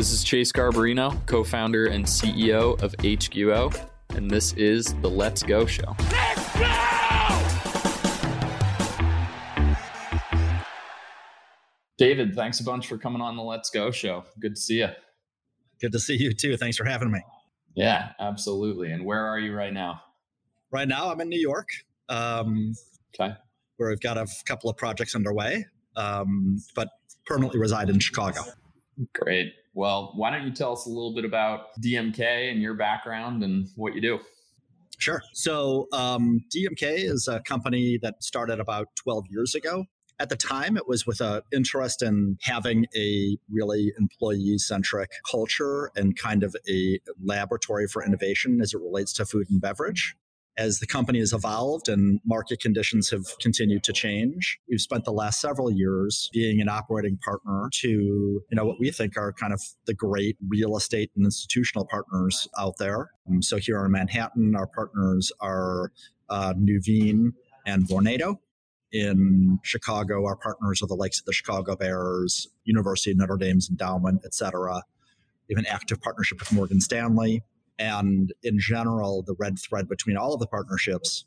This is Chase Garbarino, co founder and CEO of HQO, and this is the Let's Go Show. Let's go! David, thanks a bunch for coming on the Let's Go Show. Good to see you. Good to see you too. Thanks for having me. Yeah, absolutely. And where are you right now? Right now, I'm in New York. Um, okay. Where I've got a couple of projects underway, um, but permanently reside in Chicago. Great. Well, why don't you tell us a little bit about DMK and your background and what you do? Sure. So, um, DMK is a company that started about 12 years ago. At the time, it was with an interest in having a really employee centric culture and kind of a laboratory for innovation as it relates to food and beverage as the company has evolved and market conditions have continued to change, we've spent the last several years being an operating partner to, you know, what we think are kind of the great real estate and institutional partners out there. Um, so here in Manhattan, our partners are uh, Nuveen and Vornado. In Chicago, our partners are the likes of the Chicago Bears, University of Notre Dame's endowment, et cetera. We have an active partnership with Morgan Stanley. And in general, the red thread between all of the partnerships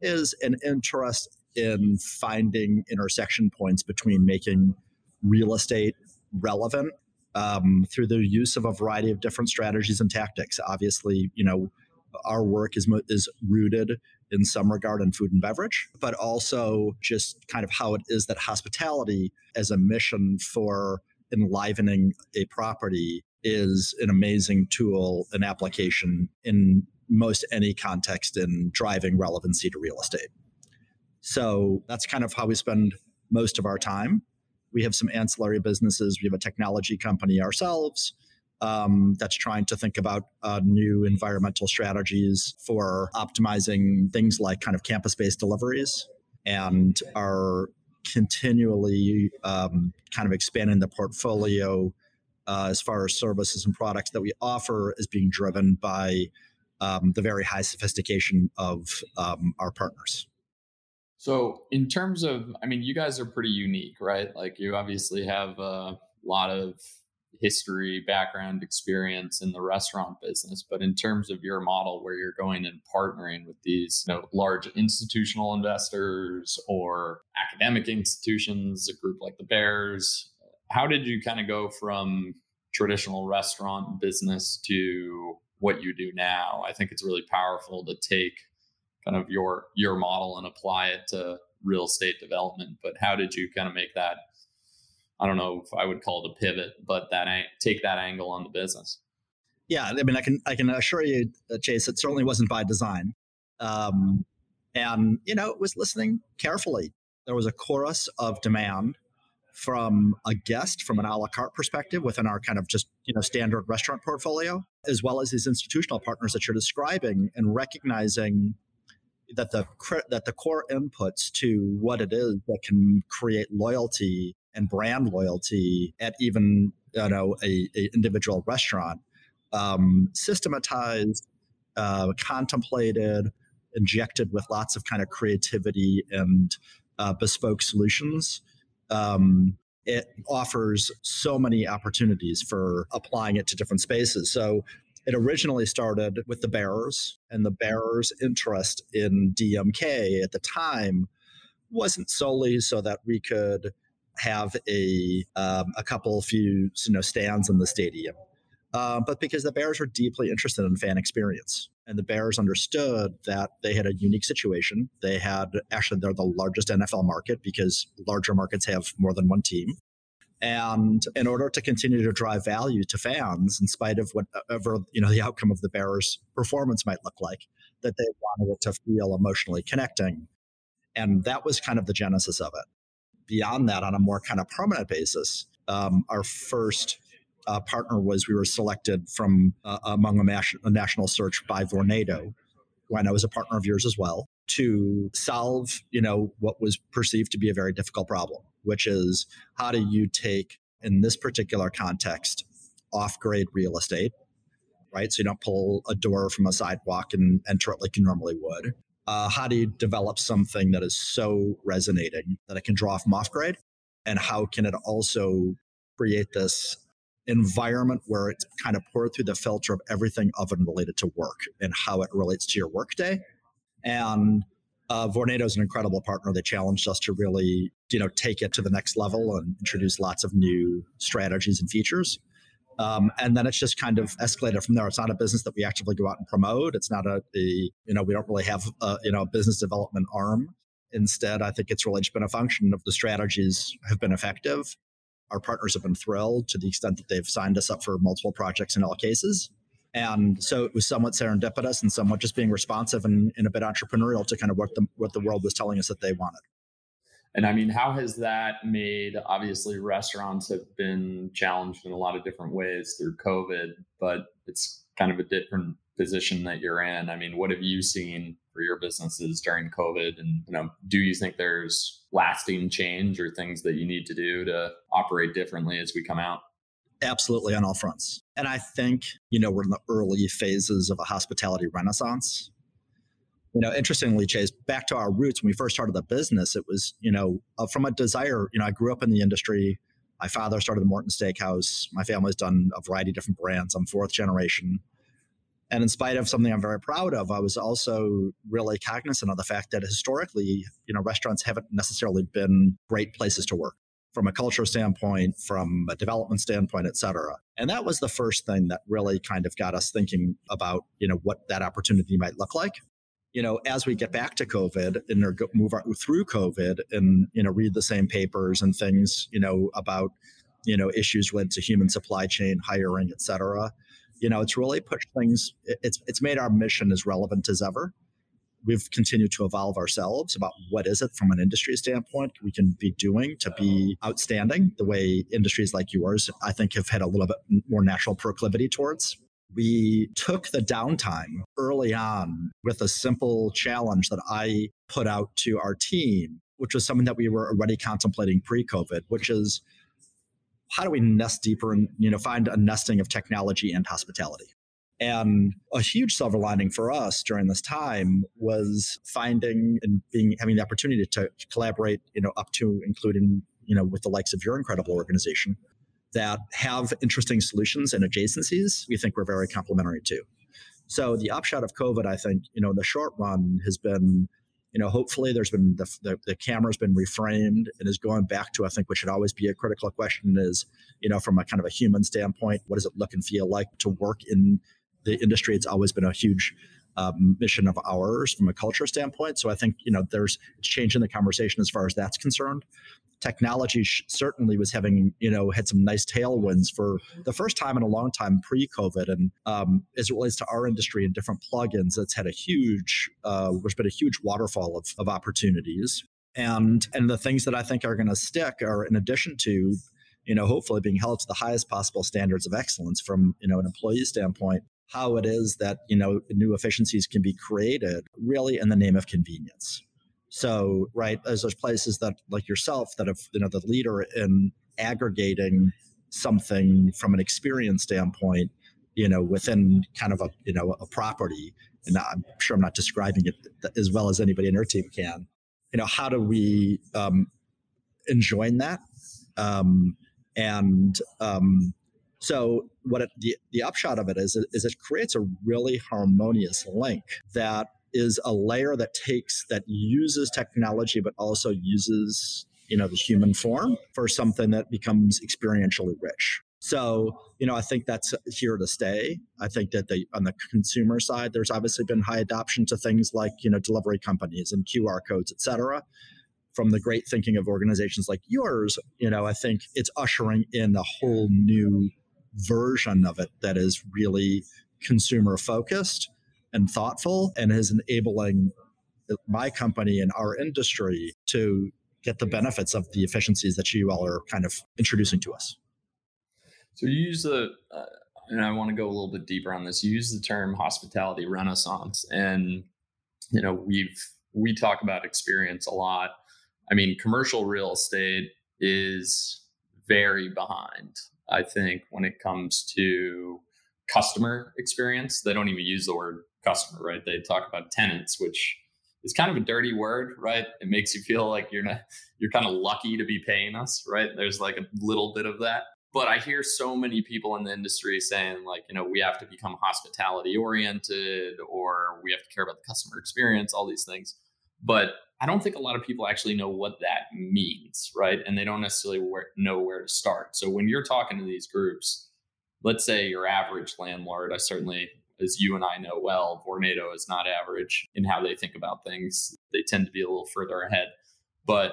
is an interest in finding intersection points between making real estate relevant um, through the use of a variety of different strategies and tactics. Obviously, you know, our work is is rooted in some regard in food and beverage, but also just kind of how it is that hospitality as a mission for enlivening a property is an amazing tool and application in most any context in driving relevancy to real estate. So that's kind of how we spend most of our time. We have some ancillary businesses. We have a technology company ourselves um, that's trying to think about uh, new environmental strategies for optimizing things like kind of campus based deliveries and are continually um, kind of expanding the portfolio uh, as far as services and products that we offer is being driven by um, the very high sophistication of um, our partners. So, in terms of, I mean, you guys are pretty unique, right? Like, you obviously have a lot of history, background, experience in the restaurant business. But in terms of your model, where you're going and partnering with these you know, large institutional investors or academic institutions, a group like the Bears, how did you kind of go from traditional restaurant business to what you do now? I think it's really powerful to take kind of your your model and apply it to real estate development. But how did you kind of make that? I don't know if I would call it a pivot, but that take that angle on the business. Yeah, I mean, I can I can assure you, uh, Chase, it certainly wasn't by design. Um, and you know, it was listening carefully. There was a chorus of demand from a guest from an a la carte perspective within our kind of just you know standard restaurant portfolio as well as these institutional partners that you're describing and recognizing that the that the core inputs to what it is that can create loyalty and brand loyalty at even you know a, a individual restaurant um, systematized uh, contemplated injected with lots of kind of creativity and uh, bespoke solutions um, it offers so many opportunities for applying it to different spaces. So it originally started with the Bears, and the Bears' interest in DMK at the time wasn't solely so that we could have a um, a couple few you know stands in the stadium, uh, but because the Bears were deeply interested in fan experience. And the Bears understood that they had a unique situation. They had actually, they're the largest NFL market because larger markets have more than one team. And in order to continue to drive value to fans, in spite of whatever you know the outcome of the Bears' performance might look like, that they wanted it to feel emotionally connecting, and that was kind of the genesis of it. Beyond that, on a more kind of permanent basis, um, our first uh, partner was we were selected from uh, among a, mas- a, national search by Vornado, who I know is a partner of yours as well, to solve you know what was perceived to be a very difficult problem, which is how do you take in this particular context off-grade real estate, right? So you don't pull a door from a sidewalk and enter it like you normally would. Uh, how do you develop something that is so resonating that it can draw from off grade? And how can it also create this environment where it's kind of poured through the filter of everything oven related to work and how it relates to your workday. And uh, Vornado is an incredible partner. They challenged us to really, you know, take it to the next level and introduce lots of new strategies and features. Um, and then it's just kind of escalated from there. It's not a business that we actively go out and promote. It's not a, a you know, we don't really have a, you know, a business development arm. Instead, I think it's really just been a function of the strategies have been effective. Our partners have been thrilled to the extent that they've signed us up for multiple projects in all cases. And so it was somewhat serendipitous and somewhat just being responsive and, and a bit entrepreneurial to kind of what the, what the world was telling us that they wanted. And I mean, how has that made? Obviously, restaurants have been challenged in a lot of different ways through COVID, but it's kind of a different position that you're in. I mean, what have you seen for your businesses during COVID? And you know, do you think there's lasting change or things that you need to do to operate differently as we come out? Absolutely on all fronts. And I think, you know, we're in the early phases of a hospitality renaissance you know, interestingly, Chase, back to our roots when we first started the business, it was, you know, uh, from a desire. You know, I grew up in the industry. My father started the Morton Steakhouse. My family's done a variety of different brands. I'm fourth generation. And in spite of something I'm very proud of, I was also really cognizant of the fact that historically, you know, restaurants haven't necessarily been great places to work from a culture standpoint, from a development standpoint, et cetera. And that was the first thing that really kind of got us thinking about, you know, what that opportunity might look like you know, as we get back to COVID and move through COVID and, you know, read the same papers and things, you know, about, you know, issues related to human supply chain, hiring, et cetera, you know, it's really pushed things, it's, it's made our mission as relevant as ever. We've continued to evolve ourselves about what is it from an industry standpoint we can be doing to be outstanding the way industries like yours, I think, have had a little bit more natural proclivity towards we took the downtime early on with a simple challenge that I put out to our team, which was something that we were already contemplating pre-COVID, which is how do we nest deeper and you know find a nesting of technology and hospitality. And a huge silver lining for us during this time was finding and being having the opportunity to collaborate, you know, up to including, you know, with the likes of your incredible organization that have interesting solutions and adjacencies, we think we're very complementary too. So the upshot of COVID, I think, you know, in the short run has been, you know, hopefully there's been the, the, the camera's been reframed and is going back to, I think, what should always be a critical question is, you know, from a kind of a human standpoint, what does it look and feel like to work in the industry? It's always been a huge um, mission of ours from a culture standpoint. So I think you know there's it's changing the conversation as far as that's concerned technology certainly was having, you know, had some nice tailwinds for the first time in a long time pre-COVID. And um, as it relates to our industry and different plugins, that's had a huge, uh, there's been a huge waterfall of, of opportunities. And and the things that I think are going to stick are in addition to, you know, hopefully being held to the highest possible standards of excellence from, you know, an employee standpoint how it is that you know new efficiencies can be created really in the name of convenience so, right, as there's places that like yourself that have, you know, the leader in aggregating something from an experience standpoint, you know, within kind of a, you know, a property. And I'm sure I'm not describing it as well as anybody in your team can. You know, how do we um, enjoin that? Um, and um, so, what it, the the upshot of it is, is it creates a really harmonious link that is a layer that takes that uses technology but also uses you know the human form for something that becomes experientially rich. So you know i think that's here to stay. I think that on the consumer side there's obviously been high adoption to things like you know delivery companies and qr codes et cetera. From the great thinking of organizations like yours you know i think it's ushering in a whole new version of it that is really consumer focused and thoughtful and is enabling my company and our industry to get the benefits of the efficiencies that you all are kind of introducing to us. So you use the, uh, and I want to go a little bit deeper on this. You use the term hospitality renaissance, and you know we've we talk about experience a lot. I mean, commercial real estate is very behind. I think when it comes to customer experience, they don't even use the word customer, right? They talk about tenants, which is kind of a dirty word, right? It makes you feel like you're not you're kind of lucky to be paying us, right? There's like a little bit of that. but I hear so many people in the industry saying, like, you know, we have to become hospitality oriented or we have to care about the customer experience, all these things. But I don't think a lot of people actually know what that means, right? And they don't necessarily know where to start. So when you're talking to these groups, let's say your average landlord, I certainly, as you and I know well, Vornado is not average in how they think about things. They tend to be a little further ahead. But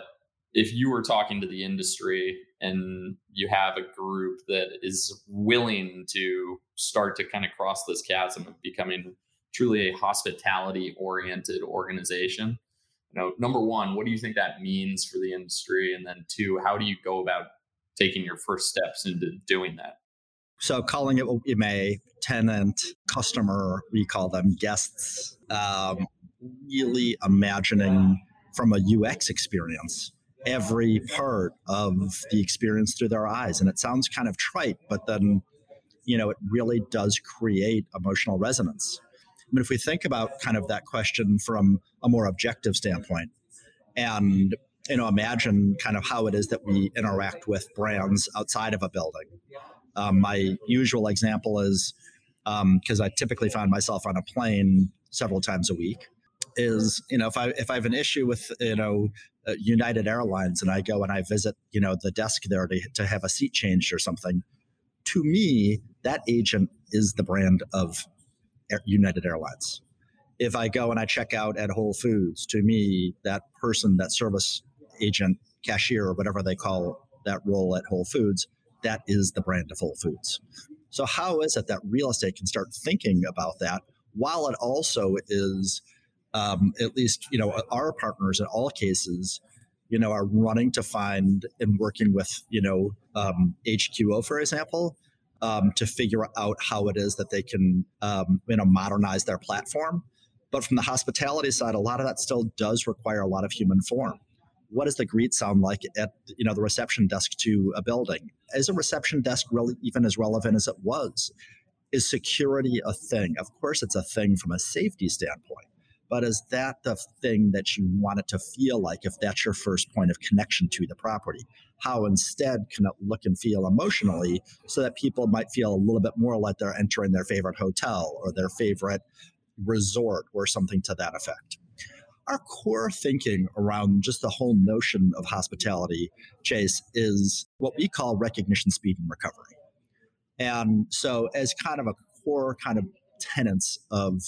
if you were talking to the industry and you have a group that is willing to start to kind of cross this chasm of becoming truly a hospitality oriented organization you know number one what do you think that means for the industry and then two how do you go about taking your first steps into doing that so calling it what we may tenant customer we call them guests um, really imagining from a ux experience every part of the experience through their eyes. And it sounds kind of trite, but then, you know, it really does create emotional resonance. Mean, if we think about kind of that question from a more objective standpoint, and you know, imagine kind of how it is that we interact with brands outside of a building. Um, my usual example is because um, I typically find myself on a plane several times a week. Is you know if I if I have an issue with you know uh, United Airlines and I go and I visit, you know, the desk there to, to have a seat changed or something, to me, that agent is the brand of United Airlines. If I go and I check out at Whole Foods, to me, that person, that service agent, cashier, or whatever they call that role at Whole Foods, that is the brand of Whole Foods. So, how is it that real estate can start thinking about that while it also is um, at least you know our partners in all cases you know are running to find and working with you know um, hqo for example um, to figure out how it is that they can um, you know modernize their platform. But from the hospitality side a lot of that still does require a lot of human form. What does the greet sound like at you know the reception desk to a building? Is a reception desk really even as relevant as it was? Is security a thing? Of course it's a thing from a safety standpoint but is that the thing that you want it to feel like if that's your first point of connection to the property? How instead can it look and feel emotionally so that people might feel a little bit more like they're entering their favorite hotel or their favorite resort or something to that effect? Our core thinking around just the whole notion of hospitality, Chase, is what we call recognition, speed, and recovery. And so, as kind of a core kind of tenets of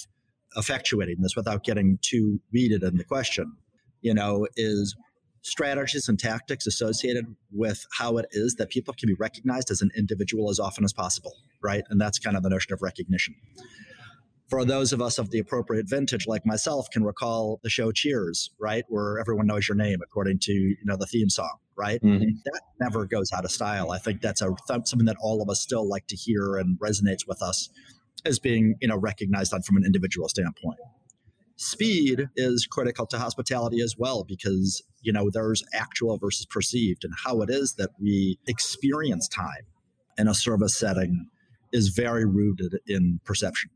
effectuating this without getting too weeded in the question, you know, is strategies and tactics associated with how it is that people can be recognized as an individual as often as possible, right? And that's kind of the notion of recognition. For those of us of the appropriate vintage, like myself, can recall the show Cheers, right, where everyone knows your name according to you know the theme song, right? Mm-hmm. That never goes out of style. I think that's a something that all of us still like to hear and resonates with us as being you know recognized on from an individual standpoint. Speed is critical to hospitality as well because you know there's actual versus perceived and how it is that we experience time in a service setting is very rooted in perception.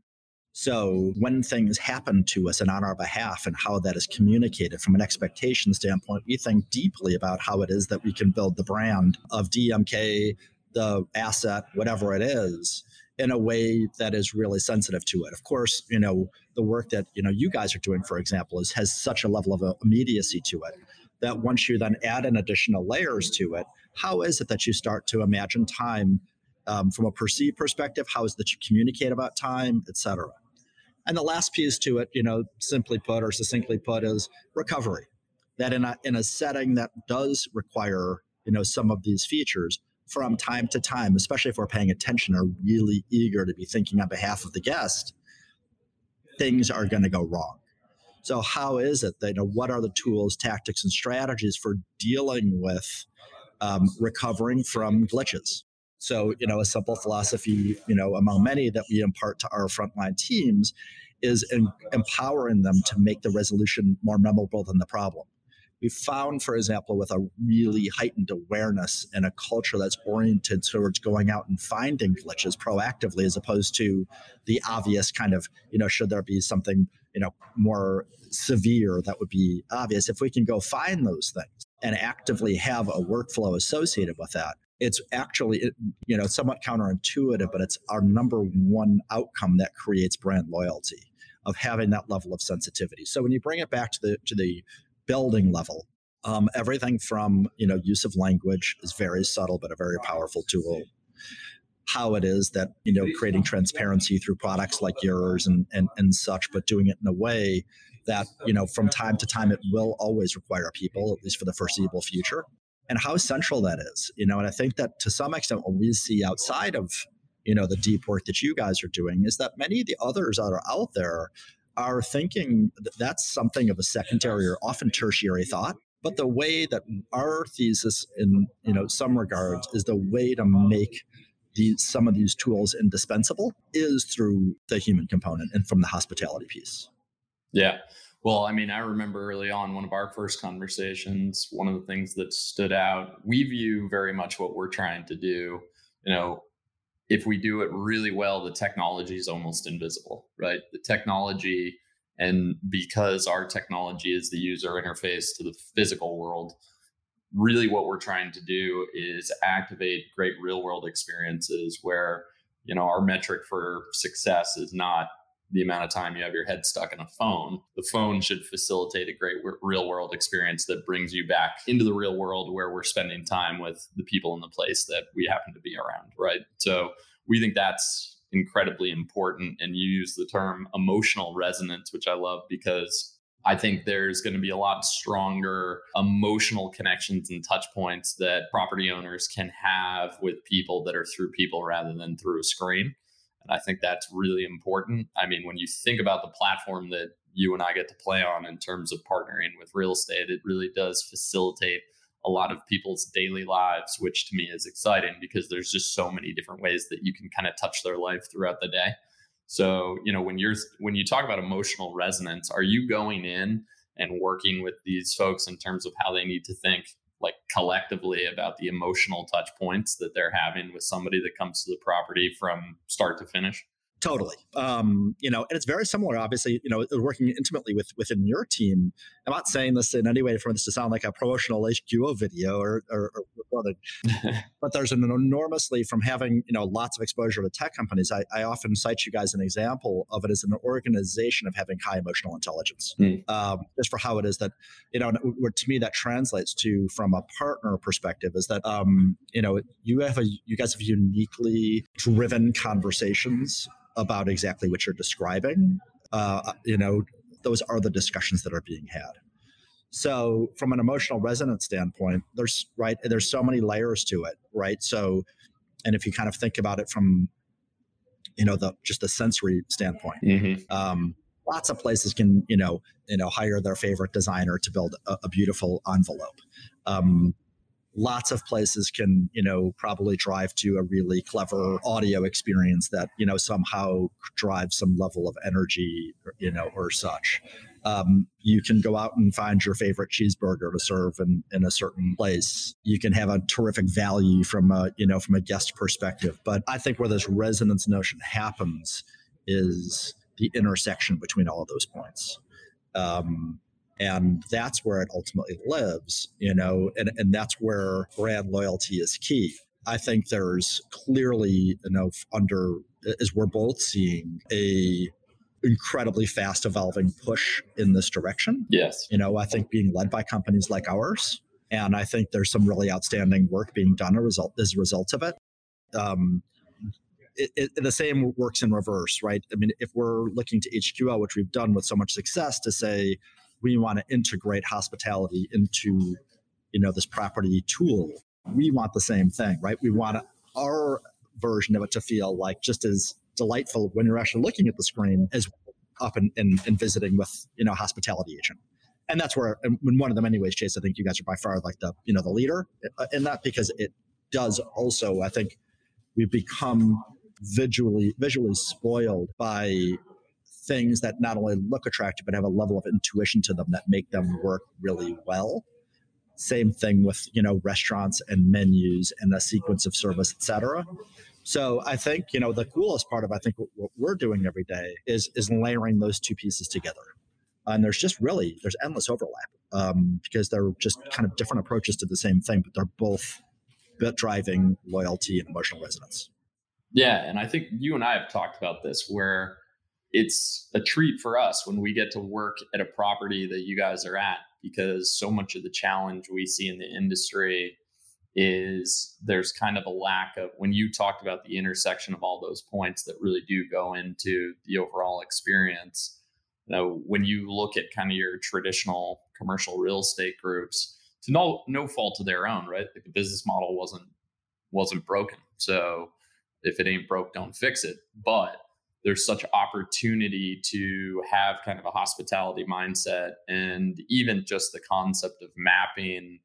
So when things happen to us and on our behalf and how that is communicated from an expectation standpoint we think deeply about how it is that we can build the brand of dmk the asset whatever it is in a way that is really sensitive to it. Of course, you know, the work that, you know, you guys are doing, for example, is has such a level of uh, immediacy to it that once you then add in additional layers to it, how is it that you start to imagine time um, from a perceived perspective? How is it that you communicate about time, et cetera? And the last piece to it, you know, simply put or succinctly put, is recovery. That in a in a setting that does require, you know, some of these features, from time to time, especially if we're paying attention, or really eager to be thinking on behalf of the guest, things are going to go wrong. So, how is it that, you know, what are the tools, tactics, and strategies for dealing with um, recovering from glitches? So, you know, a simple philosophy, you know, among many that we impart to our frontline teams is in, empowering them to make the resolution more memorable than the problem we found, for example, with a really heightened awareness and a culture that's oriented towards going out and finding glitches proactively as opposed to the obvious kind of, you know, should there be something, you know, more severe that would be obvious. If we can go find those things and actively have a workflow associated with that, it's actually you know somewhat counterintuitive but it's our number one outcome that creates brand loyalty of having that level of sensitivity so when you bring it back to the to the building level. Um, everything from you know use of language is very subtle but a very powerful tool. how it is that you know creating transparency through products like yours and, and and such but doing it in a way that you know from time to time it will always require people at least for the foreseeable future and how central that is you know and i think that to some extent what we see outside of you know the deep work that you guys are doing is that many of the others that are out there are thinking that that's something of a secondary or often tertiary thought but the way that our thesis in you know some regards is the way to make these some of these tools indispensable is through the human component and from the hospitality piece yeah well, I mean, I remember early on one of our first conversations, one of the things that stood out, we view very much what we're trying to do. You know, if we do it really well, the technology is almost invisible, right? The technology, and because our technology is the user interface to the physical world, really what we're trying to do is activate great real world experiences where, you know, our metric for success is not the amount of time you have your head stuck in a phone. The phone should facilitate a great real world experience that brings you back into the real world where we're spending time with the people in the place that we happen to be around, right? So we think that's incredibly important. And you use the term emotional resonance, which I love because I think there's going to be a lot stronger emotional connections and touch points that property owners can have with people that are through people rather than through a screen. And I think that's really important. I mean, when you think about the platform that you and I get to play on in terms of partnering with real estate, it really does facilitate a lot of people's daily lives, which to me is exciting because there's just so many different ways that you can kind of touch their life throughout the day. So, you know, when you're when you talk about emotional resonance, are you going in and working with these folks in terms of how they need to think like collectively about the emotional touch points that they're having with somebody that comes to the property from start to finish Totally. Um, you know, and it's very similar, obviously, you know, working intimately with within your team. I'm not saying this in any way for this to sound like a promotional HQO video or, or, or but there's an enormously from having, you know, lots of exposure to tech companies. I, I, often cite you guys an example of it as an organization of having high emotional intelligence, mm. um, just for how it is that, you know, to me that translates to from a partner perspective is that, um, you know, you have a, you guys have uniquely driven conversations about exactly what you're describing. Uh, you know, those are the discussions that are being had. So, from an emotional resonance standpoint, there's right, there's so many layers to it, right? So, and if you kind of think about it from, you know, the just the sensory standpoint, mm-hmm. um, lots of places can, you know, you know, hire their favorite designer to build a, a beautiful envelope. Um, lots of places can you know probably drive to a really clever audio experience that you know somehow drives some level of energy you know or such. Um, you can go out and find your favorite cheeseburger to serve in, in a certain place. You can have a terrific value from a you know from a guest perspective. But i think where this resonance notion happens is the intersection between all of those points. Um, and that's where it ultimately lives you know and, and that's where brand loyalty is key. I think there's clearly you know under as we're both seeing a incredibly fast evolving push in this direction. Yes. You know i think being led by companies like ours and i think there's some really outstanding work being done as a result, as a result of it. Um, it, it, the same works in reverse, right? I mean, if we're looking to HQO, which we've done with so much success, to say, we want to integrate hospitality into you know this property tool. We want the same thing right? We want our version of it to feel like just as delightful when you're actually looking at the screen as up and, and, and visiting with you know hospitality agent. And that's where in one of the many ways chase i think you guys are by far like the you know the leader in that because it does also i think we've become visually visually spoiled by things that not only look attractive but have a level of intuition to them that make them work really well. Same thing with you know restaurants and menus and a sequence of service etc so i think you know the coolest part of i think what we're doing every day is is layering those two pieces together. And there's just really there's endless overlap um, because they're just kind of different approaches to the same thing but they're both driving loyalty and emotional resonance. Yeah, and I think you and I have talked about this where it's a treat for us when we get to work at a property that you guys are at because so much of the challenge we see in the industry is there's kind of a lack of when you talked about the intersection of all those points that really do go into the overall experience you know when you look at kind of your traditional commercial real estate groups to no no fault of their own right? The business model wasn't wasn't broken. So if it ain't broke don't fix it. But there's such opportunity to have kind of a hospitality mindset and even just the concept of mapping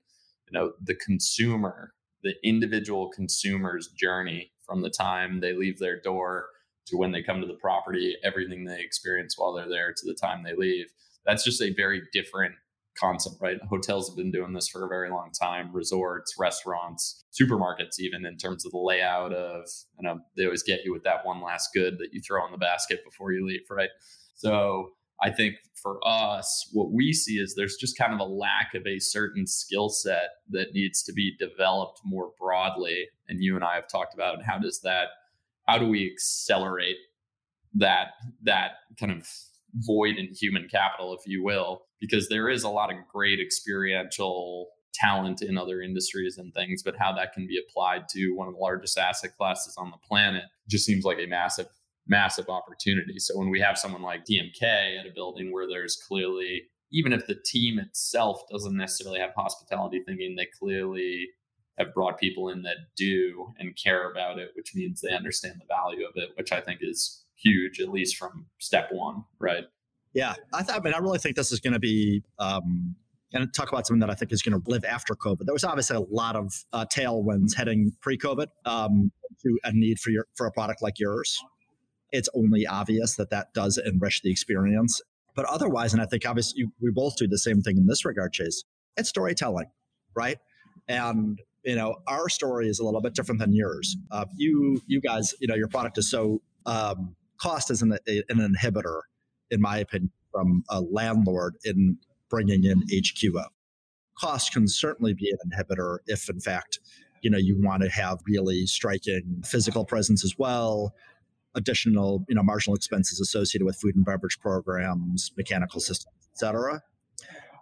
you know the consumer the individual consumer's journey from the time they leave their door to when they come to the property everything they experience while they're there to the time they leave. That's just a very different concept right hotels have been doing this for a very long time resorts restaurants supermarkets even in terms of the layout of you know they always get you with that one last good that you throw in the basket before you leave right so I think for us, what we see is there's just kind of a lack of a certain skill set that needs to be developed more broadly. And you and I have talked about how does that, how do we accelerate that that kind of void in human capital, if you will, because there is a lot of great experiential talent in other industries and things, but how that can be applied to one of the largest asset classes on the planet just seems like a massive massive opportunity. So when we have someone like DMK at a building where there's clearly, even if the team itself doesn't necessarily have hospitality thinking, they clearly have brought people in that do and care about it, which means they understand the value of it, which I think is huge, at least from step one, right? Yeah, I, th- I mean, I really think this is going to be um, and talk about something that I think is going to live after COVID. There was obviously a lot of uh, tailwinds heading pre-COVID um, to a need for your for a product like yours it's only obvious that that does enrich the experience. But otherwise, and I think obviously we both do the same thing in this regard, Chase, it's storytelling, right? And you know, our story is a little bit different than yours. Uh, you, you guys, you know, your product is so um, cost is an, an inhibitor, in my opinion, from a landlord in bringing in HQO. Cost can certainly be an inhibitor if, in fact, you know, you want to have really striking physical presence as well additional, you know, marginal expenses associated with food and beverage programs, mechanical systems, et cetera.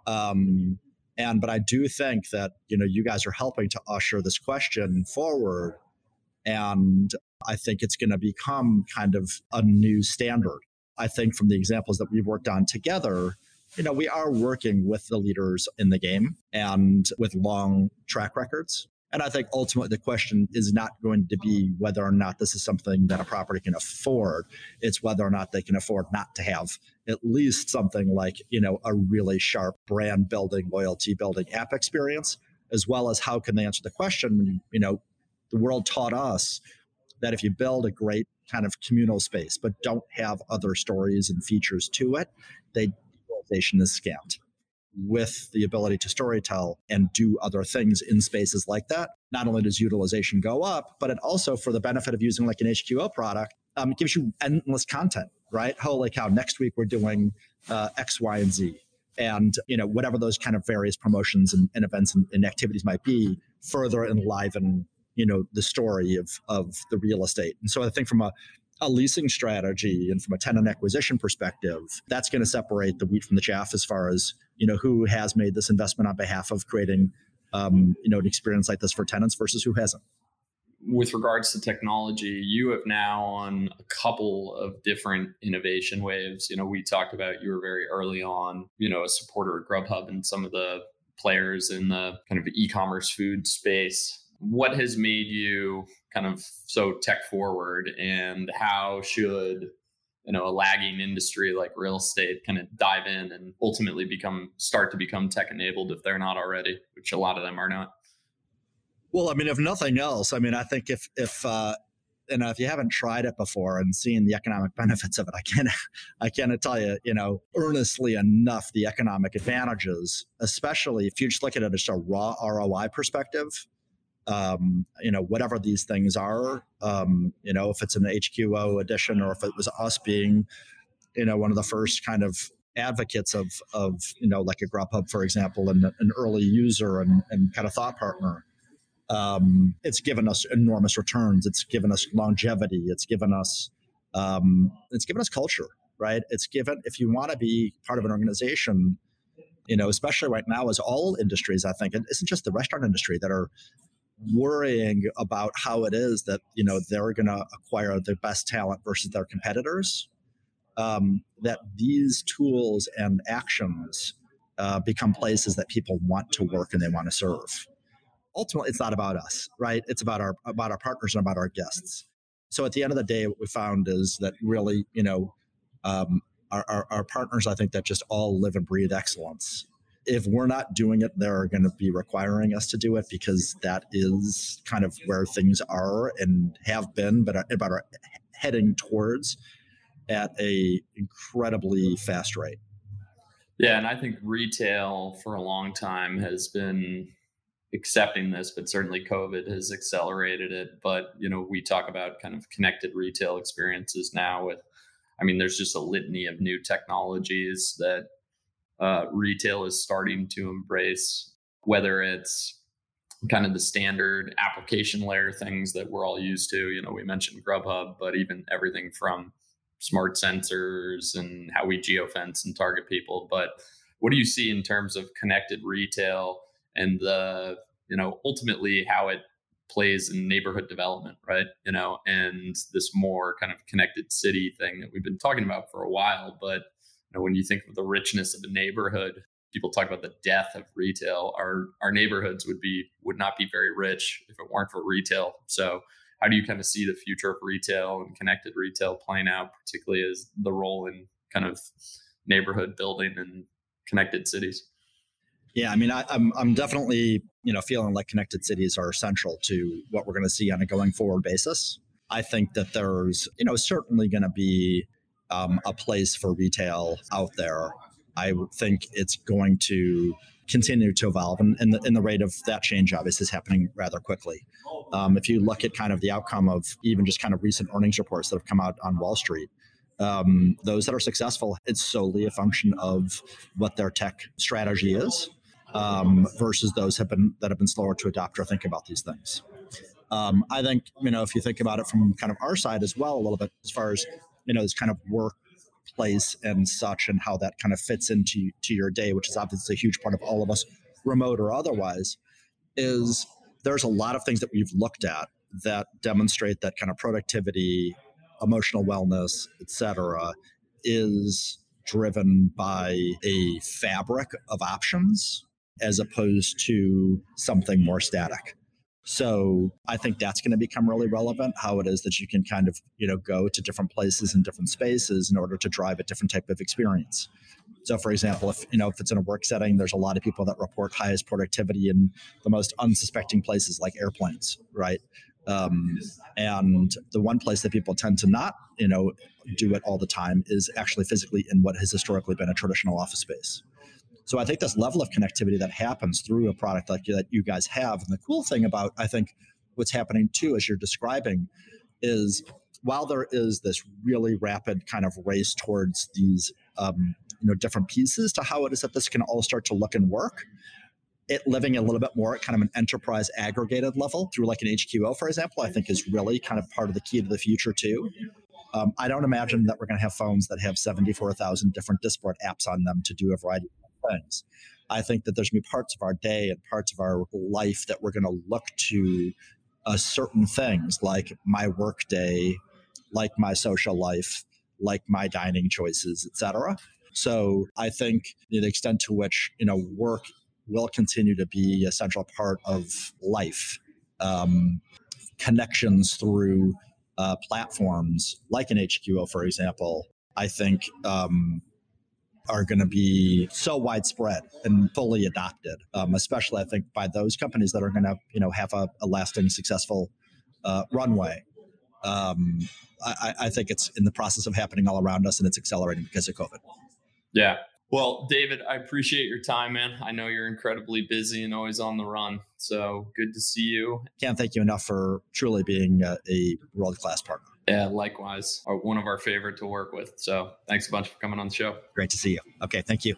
Um, and but I do think that you know you guys are helping to usher this question forward, and I think it's going to become kind of a new standard. I think from the examples that we've worked on together, you know, we are working with the leaders in the game and with long track records. And I think ultimately the question is not going to be whether or not this is something that a property can afford. It's whether or not they can afford not to have at least something like, you know, a really sharp brand building, loyalty building app experience, as well as how can they answer the question, you know, the world taught us that if you build a great kind of communal space, but don't have other stories and features to it, the utilization is scant with the ability to storytell and do other things in spaces like that, not only does utilization go up, but it also, for the benefit of using like an HQO product, um, gives you endless content, right? Holy cow, next week we're doing uh, X, Y, and Z. And you know whatever those kind of various promotions and, and events and, and activities might be, further enliven you know the story of of the real estate. And so I think from a a leasing strategy and from a tenant acquisition perspective, that's going to separate the wheat from the chaff as far as you know who has made this investment on behalf of creating um, you know an experience like this for tenants versus who hasn't. With regards to technology, you have now on a couple of different innovation waves. You know, we talked about you were very early on, you know, a supporter of Grubhub and some of the players in the kind of e-commerce food space what has made you kind of so tech forward and how should you know a lagging industry like real estate kind of dive in and ultimately become start to become tech enabled if they're not already which a lot of them are not? Well i mean if nothing else i mean i think if if uh you know if you haven't tried it before and seen the economic benefits of it i can't i can't tell you you know earnestly enough the economic advantages especially if you just look at it as a raw roi perspective um, you know, whatever these things are, um, you know, if it's an HQO edition or if it was us being, you know, one of the first kind of advocates of, of you know, like a Grubhub, for example, and an early user and, and kind of thought partner. Um, it's given us enormous returns. It's given us longevity. It's given us um, it's given us culture, right? It's given if you want to be part of an organization, you know, especially right now, as all industries, I think, and it isn't just the restaurant industry that are worrying about how it is that you know they're going to acquire the best talent versus their competitors. Um, that these tools and actions uh, become places that people want to work and they want to serve. Ultimately, it's not about us, right? It's about our about our partners and about our guests. So at the end of the day, what we found is that really, you know, um, our, our, our partners, I think that just all live and breathe excellence. If we're not doing it, they're going to be requiring us to do it because that is kind of where things are and have been, but uh, about are heading towards at a incredibly fast rate. Yeah, and I think retail for a long time has been accepting this, but certainly COVID has accelerated it. But you know, we talk about kind of connected retail experiences now. With, I mean, there's just a litany of new technologies that uh, retail is starting to embrace, whether it's kind of the standard application layer things that we're all used to. You know, we mentioned Grubhub, but even everything from smart sensors and how we geofence and target people. But what do you see in terms of connected retail and the, you know, ultimately how it plays in neighborhood development, right? You know, and this more kind of connected city thing that we've been talking about for a while. But you know, when you think of the richness of a neighborhood, people talk about the death of retail. Our our neighborhoods would be would not be very rich if it weren't for retail. So how do you kind of see the future of retail and connected retail playing out, particularly as the role in kind of neighborhood building and connected cities? Yeah, I mean, I, am I'm, I'm definitely you know feeling like connected cities are essential to what we're going to see on a going forward basis. I think that there's you know certainly going to be um, a place for retail out there. I think it's going to continue to evolve, and, and, the, and the rate of that change obviously is happening rather quickly. Um, if you look at kind of the outcome of even just kind of recent earnings reports that have come out on Wall Street, um, those that are successful, it's solely a function of what their tech strategy is, um, versus those have been that have been slower to adopt or think about these things. Um, I think you know if you think about it from kind of our side as well a little bit as far as you know this kind of work place and such and how that kind of fits into to your day which is obviously a huge part of all of us remote or otherwise is there's a lot of things that we've looked at that demonstrate that kind of productivity emotional wellness etc is driven by a fabric of options as opposed to something more static so I think that's going to become really relevant. How it is that you can kind of you know go to different places and different spaces in order to drive a different type of experience. So, for example, if you know if it's in a work setting, there's a lot of people that report highest productivity in the most unsuspecting places like airplanes, right? Um, and the one place that people tend to not you know do it all the time is actually physically in what has historically been a traditional office space. So I think this level of connectivity that happens through a product like that you guys have, and the cool thing about I think what's happening too, as you're describing, is while there is this really rapid kind of race towards these um, you know different pieces to how it is that this can all start to look and work it living a little bit more at kind of an enterprise aggregated level through like an hqo for example i think is really kind of part of the key to the future too. Um, i don't imagine that we're going to have phones that have 74000 different disparate apps on them to do a variety things. I think that there's going to be parts of our day and parts of our life that we're going to look to uh, certain things like my work day, like my social life, like my dining choices, etc. So I think the extent to which you know work will continue to be a central part of life, um, connections through uh, platforms like an HQO, for example, I think um, are going to be so widespread and fully adopted, um, especially I think by those companies that are going to you know have a, a lasting successful uh, runway. Um, I, I, think it's in the process of happening all around us, and it's accelerating because of COVID. Yeah. Well, David, I appreciate your time, man. I know you're incredibly busy and always on the run. So good to see you. Can't thank you enough for truly being a, a world class partner. Yeah, likewise. One of our favorite to work with. So thanks a bunch for coming on the show. Great to see you. Okay, thank you.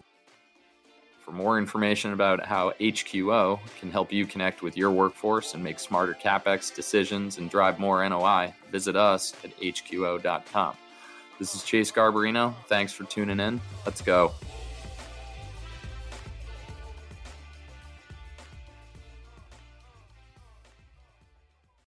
For For more information about how HQO can help you connect with your workforce and make smarter CapEx decisions and drive more NOI, visit us at hqo.com. This is Chase Garbarino. Thanks for tuning in. Let's go.